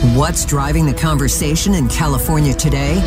What's driving the conversation in California today?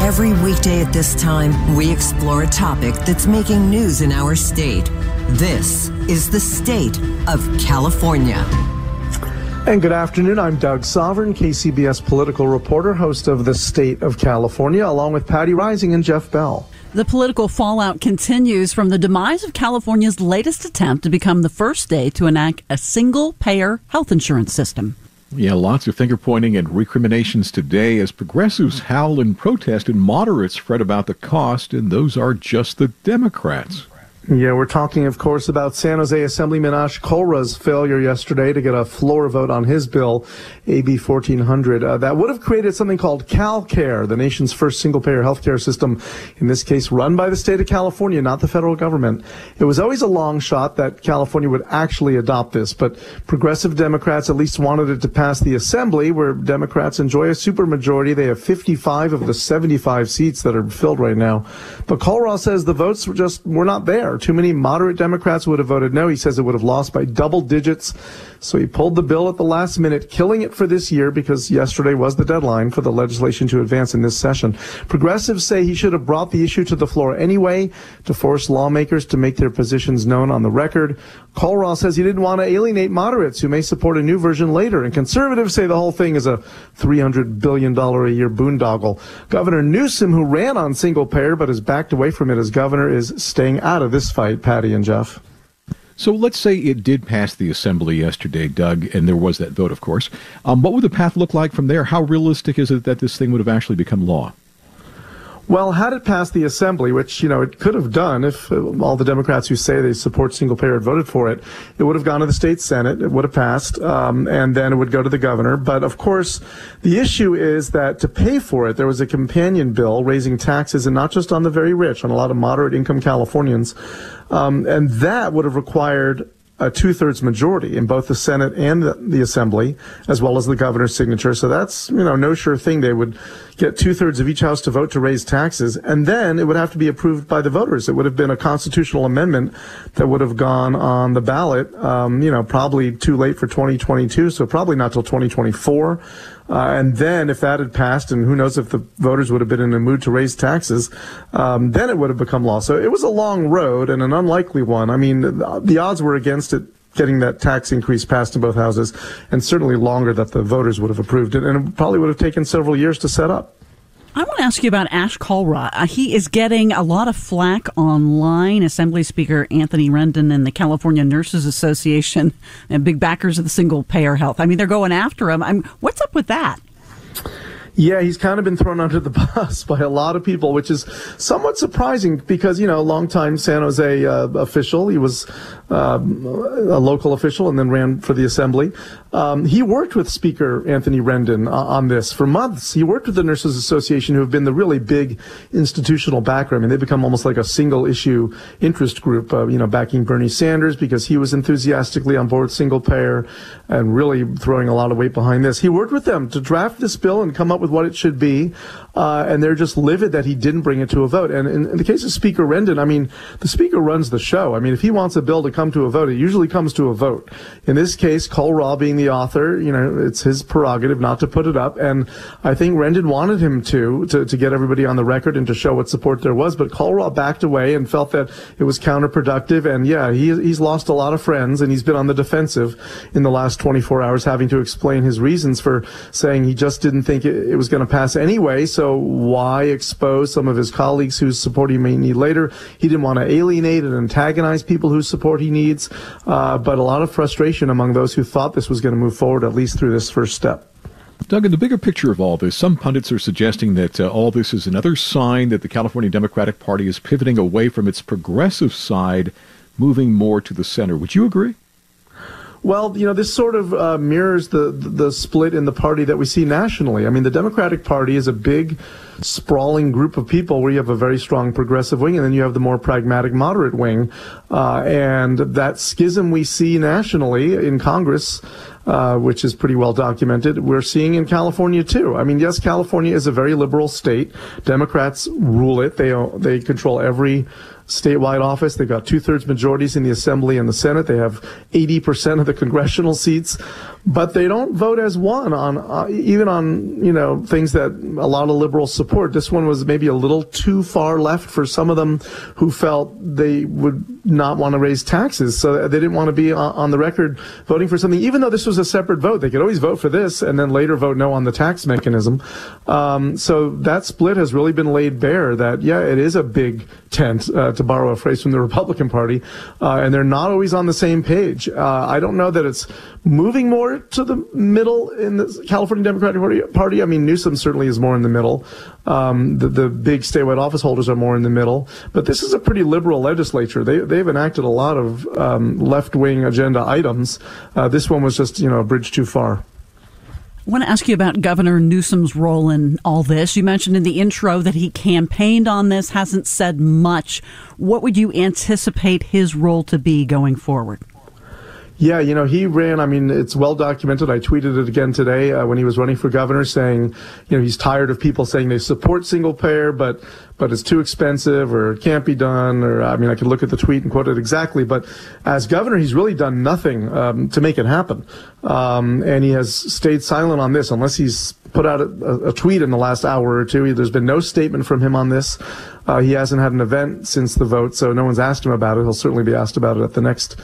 Every weekday at this time, we explore a topic that's making news in our state. This is the state of California. And good afternoon. I'm Doug Sovern, KCBS political reporter, host of The State of California, along with Patti Reising and Jeff Bell. The political fallout continues from the demise of California's latest attempt to become the first state to enact a single payer health insurance system. Yeah, lots of finger pointing and recriminations today as progressives howl in protest and moderates fret about the cost, and those are just the Democrats. Yeah, we're talking, of course, about San Jose Assemblyman Ash Kalra's failure yesterday to get a floor vote on his bill, AB 1400. Uh, that would have created something called CalCare, the nation's first single-payer healthcare system, in this case run by the state of California, not the federal government. It was always a long shot that California would actually adopt this, but progressive Democrats at least wanted it to pass the Assembly, where Democrats enjoy a supermajority. They have 55 of the 75 seats that are filled right now. But Kalra says the votes were just were not there. Too many moderate Democrats would have voted no. He says it would have lost by double digits. So he pulled the bill at the last minute, killing it for this year because yesterday was the deadline for the legislation to advance in this session. Progressives say he should have brought the issue to the floor anyway to force lawmakers to make their positions known on the record. Kalra says he didn't want to alienate moderates who may support a new version later. And conservatives say the whole thing is a $300 billion a year boondoggle. Governor Newsom, who ran on single payer but has backed away from it as governor, is staying out of this fight, Patti and Jeff. So let's say it did pass the assembly yesterday, Doug, and there was that vote, of course. Um, what would the path look like from there? How realistic is it that this thing would have actually become law? Well, had it passed the assembly, which, you know, it could have done if uh, all the Democrats who say they support single payer had voted for it, it would have gone to the state Senate. It would have passed, um, and then it would go to the governor. But of course, the issue is that to pay for it, there was a companion bill raising taxes, and not just on the very rich, on a lot of moderate income Californians. Um, and that would have required a two-thirds majority in both the Senate and the, the, Assembly, as well as the governor's signature. So that's you know no sure thing. They would get two-thirds of each house to vote to raise taxes, and then it would have to be approved by the voters. It would have been a constitutional amendment that would have gone on the ballot. Um, you know, probably too late for 2022, so probably not till 2024. Uh, and then if that had passed, and who knows if the voters would have been in a mood to raise taxes, um, then it would have become law. So it was a long road and an unlikely one. I mean, the odds were against it getting that tax increase passed in both houses, and certainly longer that the voters would have approved it, and it probably would have taken several years to set up. I want to ask you about Ash Kalra. Uh, he is getting a lot of flack online. Assembly Speaker Anthony Rendon and the California Nurses Association and big backers of the single payer health. I mean, they're going after him. I'm, what's up with that? Yeah, he's kind of been thrown under the bus by a lot of people, which is somewhat surprising because, you know, longtime San Jose uh, official. He was um, a local official and then ran for the assembly. Um, he worked with Speaker Anthony Rendon uh, on this for months. He worked with the Nurses Association, who have been the really big institutional backer. I mean, they've become almost like a single issue interest group, uh, you know, backing Bernie Sanders because he was enthusiastically on board single payer and really throwing a lot of weight behind this. He worked with them to draft this bill and come up with what it should be. Uh, and they're just livid that he didn't bring it to a vote. And in, in, the case of Speaker Rendon, I mean, the Speaker runs the show. I mean, if he wants a bill to come to a vote, it usually comes to a vote. In this case, Kalra being the author, you know, it's his prerogative not to put it up. And I think Rendon wanted him to, to, to get everybody on the record and to show what support there was. But Kalra backed away and felt that it was counterproductive. And yeah, he, he's lost a lot of friends and he's been on the defensive in the last 24 hours having to explain his reasons for saying he just didn't think it, it was going to pass anyway. So why expose some of his colleagues whose support he may need later? He didn't want to alienate and antagonize people whose support he needs, uh, but a lot of frustration among those who thought this was going to move forward, at least through this first step. Doug, in the bigger picture of all this, some pundits are suggesting that uh, all this is another sign that the California Democratic Party is pivoting away from its progressive side, moving more to the center. Would you agree? Well, you know, this sort of uh, mirrors the the split in the party that we see nationally. I mean, the Democratic Party is a big, sprawling group of people where you have a very strong progressive wing, and then you have the more pragmatic moderate wing, uh, and that schism we see nationally in Congress. Uh, which is pretty well documented. We're seeing in California too. I mean, yes, California is a very liberal state. Democrats rule it. They they control every statewide office. They've got two thirds majorities in the Assembly and the Senate. They have 80% of the congressional seats, but they don't vote as one on uh, even on you know things that a lot of liberals support. This one was maybe a little too far left for some of them who felt they would not want to raise taxes, so they didn't want to be on the record voting for something, even though this was a separate vote. They could always vote for this and then later vote no on the tax mechanism. Um, so that split has really been laid bare. That yeah, it is a big tent. Uh, to borrow a phrase from the Republican Party, uh, and they're not always on the same page. Uh, I don't know that it's moving more to the middle in the California Democratic Party. I mean, Newsom certainly is more in the middle. Um, the, the big statewide office holders are more in the middle, but this is a pretty liberal legislature. They, they've enacted a lot of um, left wing agenda items. Uh, this one was just, you know, a bridge too far. I want to ask you about Governor Newsom's role in all this. You mentioned in the intro that he campaigned on this, hasn't said much. What would you anticipate his role to be going forward? Yeah, you know, he ran, I mean, it's well documented. I tweeted it again today uh, when he was running for governor saying, you know, he's tired of people saying they support single payer, but, but it's too expensive or it can't be done. Or, I mean, I could look at the tweet and quote it exactly. But as governor, he's really done nothing um, to make it happen. Um, and he has stayed silent on this unless he's put out a, a, tweet in the last hour or two. There's been no statement from him on this. Uh, he hasn't had an event since the vote, so no one's asked him about it. He'll certainly be asked about it at the next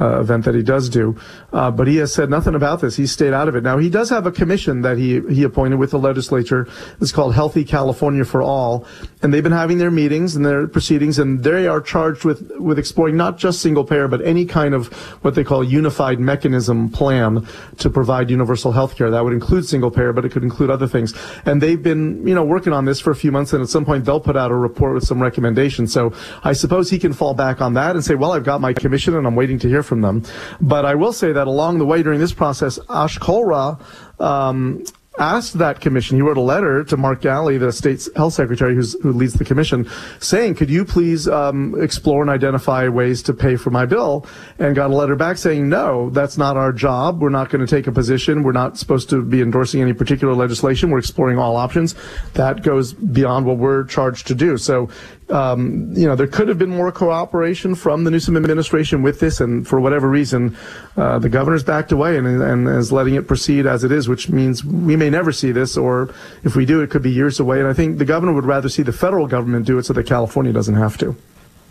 uh, event that he does do. Uh, but he has said nothing about this. He's stayed out of it. Now he does have a commission that he he appointed with the legislature. It's called Healthy California for All, and they've been having their meetings and their proceedings, and they are charged with with exploring not just single payer, but any kind of what they call unified mechanism plan to provide universal health care. That would include single payer, but it could include other things. And they've been you know working on this for a few months, and at some point they'll put out a report with some recommendations. So I suppose he can fall back on that and say, well, I've got my commission, and I'm waiting to hear from them. But I will say that along the way during this process, Ash Kalra um, asked that commission. He wrote a letter to Mark Ghaly, the state's health secretary, who leads the commission, saying, "Could you please um, explore and identify ways to pay for my bill?" And got a letter back saying, "No, that's not our job. We're not going to take a position. We're not supposed to be endorsing any particular legislation. We're exploring all options. That goes beyond what we're charged to do." So um, you know, there could have been more cooperation from the Newsom administration with this, and for whatever reason, uh, the governor's backed away and, and is letting it proceed as it is, which means we may never see this, or if we do, it could be years away. And I think the governor would rather see the federal government do it so that California doesn't have to.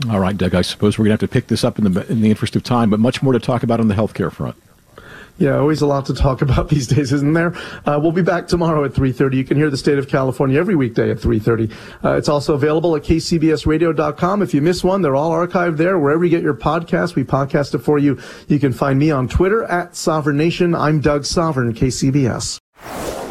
All right, Doug. I suppose we're going to have to pick this up in the in the interest of time, but much more to talk about on the healthcare front. Yeah, always a lot to talk about these days, isn't there? Uh, we'll be back tomorrow at 3.30. You can hear the State of California every weekday at 3.30. Uh, it's also available at kcbsradio.com. If you miss one, they're all archived there. Wherever you get your podcast, we podcast it for you. You can find me on Twitter at Sovern Nation. I'm Doug Sovern, KCBS.